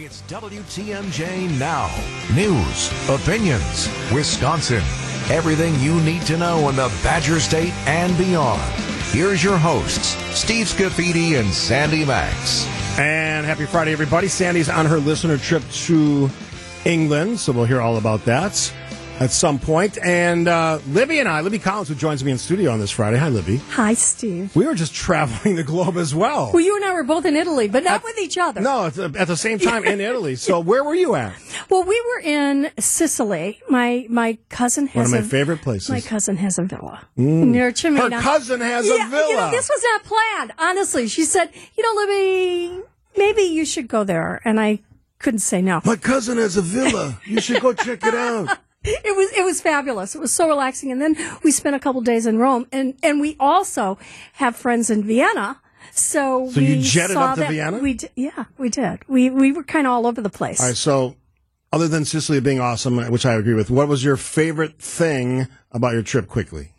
It's WTMJ Now. News, opinions, Wisconsin. Everything you need to know in the Badger State and beyond. Here's your hosts, Steve Scaffidi and Sandy Max. And happy Friday, everybody. Sandy's on her listener trip to England, so we'll hear all about that at some point. And uh, Libby and I, Libby Collins, who joins me in studio on this Friday. Hi, Libby. Hi, Steve. We were just traveling the globe as well. Well, you and I were both in Italy, but not At- with each other. No, at the, at the same time in Italy. So where were you at? Well, we were in Sicily. My my cousin One has of my a, favorite places. Mm. My cousin has a villa near Cimena. Her cousin has yeah, a villa. You know, this was not planned. Honestly, she said, "You know, Libby, maybe you should go there," and I couldn't say no. my cousin has a villa. You should go check it out. It was it was fabulous. It was so relaxing. And then we spent a couple days in Rome, and and we also have friends in Vienna. So, So we you jetted saw up to that- Vienna? We did, yeah, we did. We we were kind of all over the place. All right, so other than Sicily being awesome, which I agree with, what was your favorite thing about your trip quickly?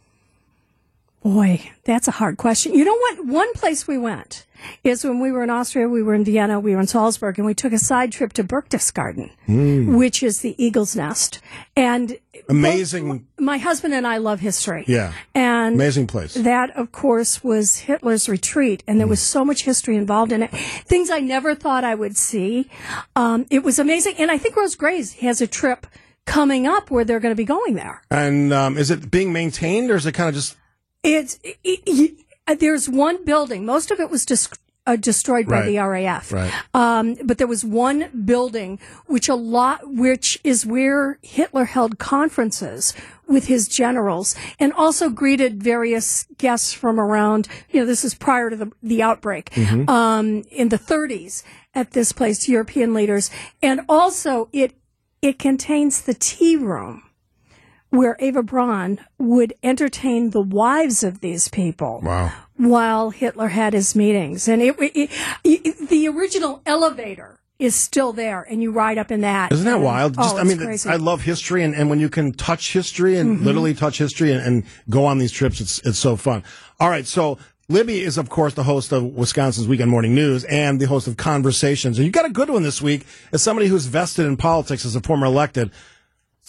Boy, that's a hard question. You know what? One place we went is when we were in Austria, we were in Vienna, we were in Salzburg, and we took a side trip to Berchtesgaden, Hmm. which is the eagle's nest. And Amazing. both- my husband and I love history. Yeah. And Amazing place. that, of course, was Hitler's retreat, and there was so much history involved in it. Things I never thought I would see. Um, it was amazing, and I think Rose Grace has a trip coming up where they're going to be going there. And um, is it being maintained or is it kind of just It's it, it, uh, there's one building. Most of it was dis- uh, destroyed by Right. the RAF. Right. Um, but there was one building which a lot, which is where Hitler held conferences with his generals and also greeted various guests from around. You know, this is prior to the the outbreak um, in the 30s at this place, European leaders, and also it it contains the tea room where Eva Braun would entertain the wives of these people wow? while Hitler had his meetings. And it, it, it- the original elevator is still there, and you ride up in that. Isn't that And- wild? Oh, I mean, crazy. I love history, and, and when you can touch history and Mm-hmm. literally touch history and, and go on these trips, it's it's so fun. All right, so Libby is of course the host of Wisconsin's Weekend Morning News and the host of Conversations, and you got a good one this week as somebody who's vested in politics as a former elected.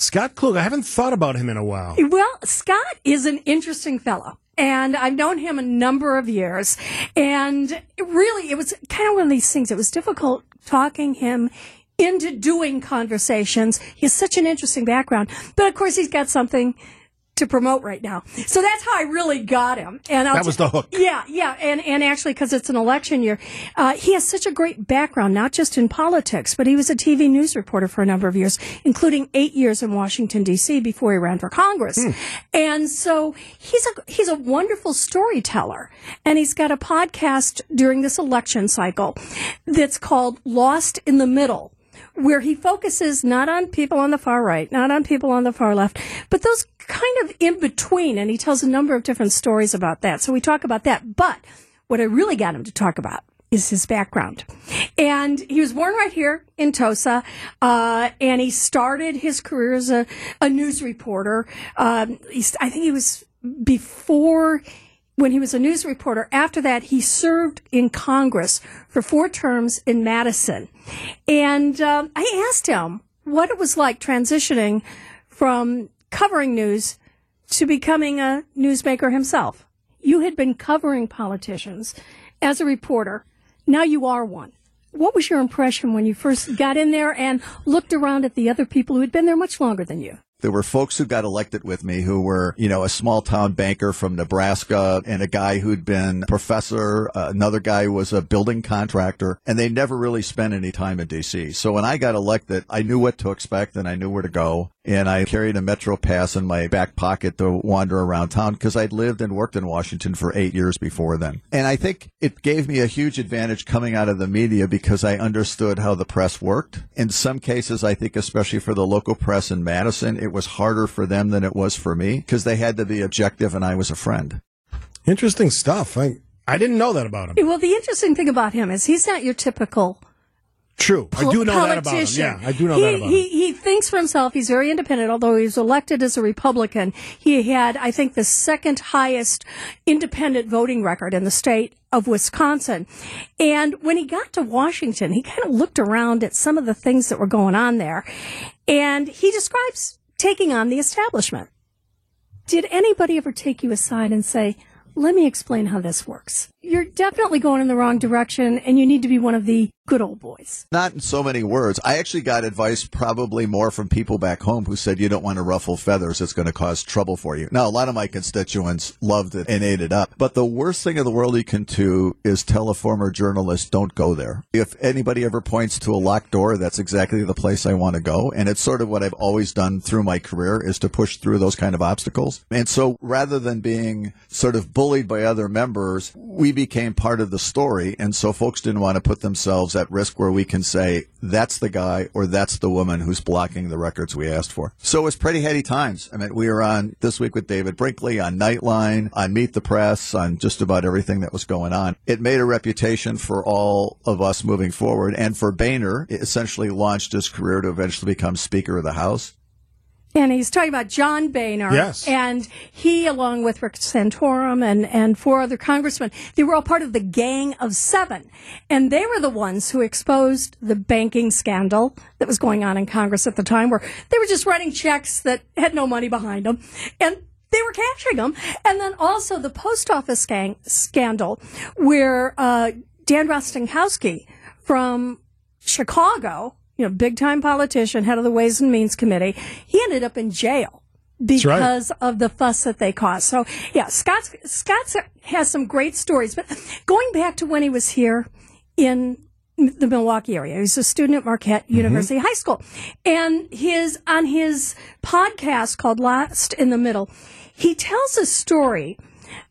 Scott Klug, I haven't thought about him in a while. Well, Scott is an interesting fellow. And I've known him a number of years. And it really, it was kind of one of these things. It was difficult talking him into doing conversations. He has such an interesting background. But of course, he's got something to promote right now. So that's how I really got him. And I'll That was t- the hook. Yeah, yeah, and and actually, because it's an election year, uh, he has such a great background, not just in politics, but he was a TV news reporter for a number of years, including eight years in Washington D.C. before he ran for Congress. And so he's a he's a wonderful storyteller, and he's got a podcast during this election cycle that's called Lost in the Middle where he focuses not on people on the far right, not on people on the far left, but those kind of in between. And he tells a number of different stories about that. So we talk about that. But what I really got him to talk about is his background. And he was born right here in Tosa, uh, and he started his career as a, a news reporter. Um, he's, I think he was before when he was a news reporter. After that, he served in Congress for four terms in Madison. And um, I asked him what it was like transitioning from covering news to becoming a newsmaker himself. You had been covering politicians as a reporter. Now you are one. What was your impression when you first got in there and looked around at the other people who had been there much longer than you? There were folks who got elected with me who were, you know, a small town banker from Nebraska and a guy who'd been professor. Uh, another guy was a building contractor and they never really spent any time in DC. So when I got elected, I knew what to expect and I knew where to go. And I carried a Metro Pass in my back pocket to wander around town because I'd lived and worked in Washington for eight years before then. And I think it gave me a huge advantage coming out of the media because I understood how the press worked. In some cases, I think especially for the local press in Madison, it was harder for them than it was for me because they had to be objective and I was a friend. Interesting stuff. I I didn't know that about him. Well, the interesting thing about him is he's not your typical True, I do know that about him. Yeah, I do know he, that about he, him. He thinks for himself. He's very independent, although he was elected as a Republican. He had, I think, the second highest independent voting record in the state of Wisconsin. And when he got to Washington, he kind of looked around at some of the things that were going on there. And he describes taking on the establishment. Did anybody ever take you aside and say, let me explain how this works. You're definitely going in the wrong direction and you need to be one of the good old boys. Not in so many words. I actually got advice probably more from people back home who said you don't want to ruffle feathers. It's going to cause trouble for you. Now, a lot of my constituents loved it and ate it up. But the worst thing in the world you can do is tell a former journalist, don't go there. If anybody ever points to a locked door, that's exactly the place I want to go. And it's sort of what I've always done through my career is to push through those kind of obstacles. And so rather than being sort of bullied by other members, we became part of the story. And so folks didn't want to put themselves at risk where we can say, that's the guy or that's the woman who's blocking the records we asked for. So it was pretty heady times. I mean, we were on this week with David Brinkley on Nightline, on Meet the Press, on just about everything that was going on. It made a reputation for all of us moving forward. And for Boehner, it essentially launched his career to eventually become Speaker of the House. And he's talking about John Boehner. Yes. And he, along with Rick Santorum and, and four other congressmen, they were all part of the Gang of Seven. And they were the ones who exposed the banking scandal that was going on in Congress at the time, where they were just writing checks that had no money behind them. And they were cashing them. And then also the post office gang scandal, where uh, Dan Rostenkowski from Chicago, you know, big time politician, head of the Ways and Means Committee, he ended up in jail because right. of the fuss that they caused. So yeah, Scott Scott has some great stories. But going back to when he was here in the Milwaukee area, he was a student at Marquette Mm-hmm. University High School, and his on his podcast called Lost in the Middle, he tells a story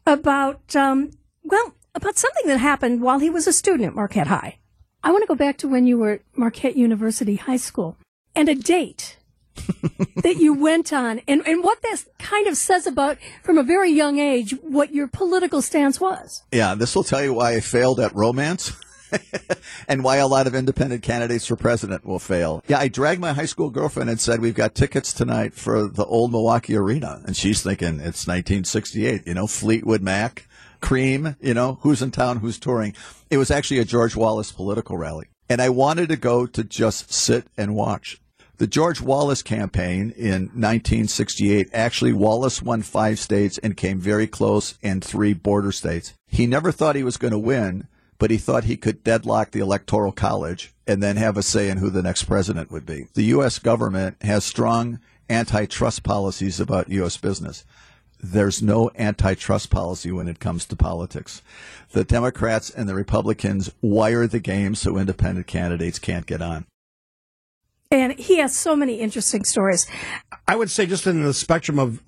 about um, well about something that happened while he was a student at Marquette High. I want to go back to when you were at Marquette University High School and a date that you went on and, and what this kind of says about, from a very young age, what your political stance was. Yeah, this will tell you why I failed at romance. and why a lot of independent candidates for president will fail. Yeah, I dragged my high school girlfriend and said, We've got tickets tonight for the old Milwaukee Arena. And she's thinking it's 1968, you know, Fleetwood Mac, Cream, you know, who's in town, who's touring. It was actually a George Wallace political rally. And I wanted to go to just sit and watch. The George Wallace campaign in 1968, actually, Wallace won five states and came very close in three border states. He never thought he was going to win, but he thought he could deadlock the Electoral College and then have a say in who the next president would be. The U.S. government has strong antitrust policies about U.S. business. There's no antitrust policy when it comes to politics. The Democrats and the Republicans wire the game so independent candidates can't get on. And he has so many interesting stories. I would say just in the spectrum of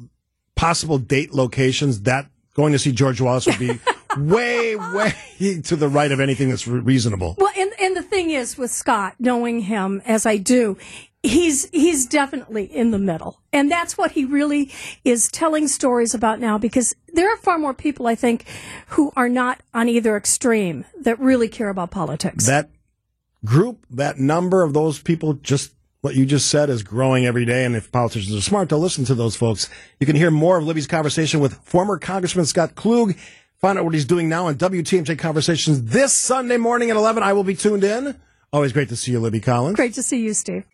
possible date locations, that going to see George Wallace would be way, way to the right of anything that's reasonable. Well, and, and the thing is with Scott, knowing him as I do, he's he's definitely in the middle. And that's what he really is telling stories about now because there are far more people I think who are not on either extreme that really care about politics. That group, that number of those people, just what you just said is growing every day. And if politicians are smart, they'll listen to those folks. You can hear more of Libby's conversation with former Congressman Scott Klug. Find out what he's doing now on WTMJ Conversations this Sunday morning at 11. I will be tuned in. Always great to see you, Libby Collins. Great to see you, Steve.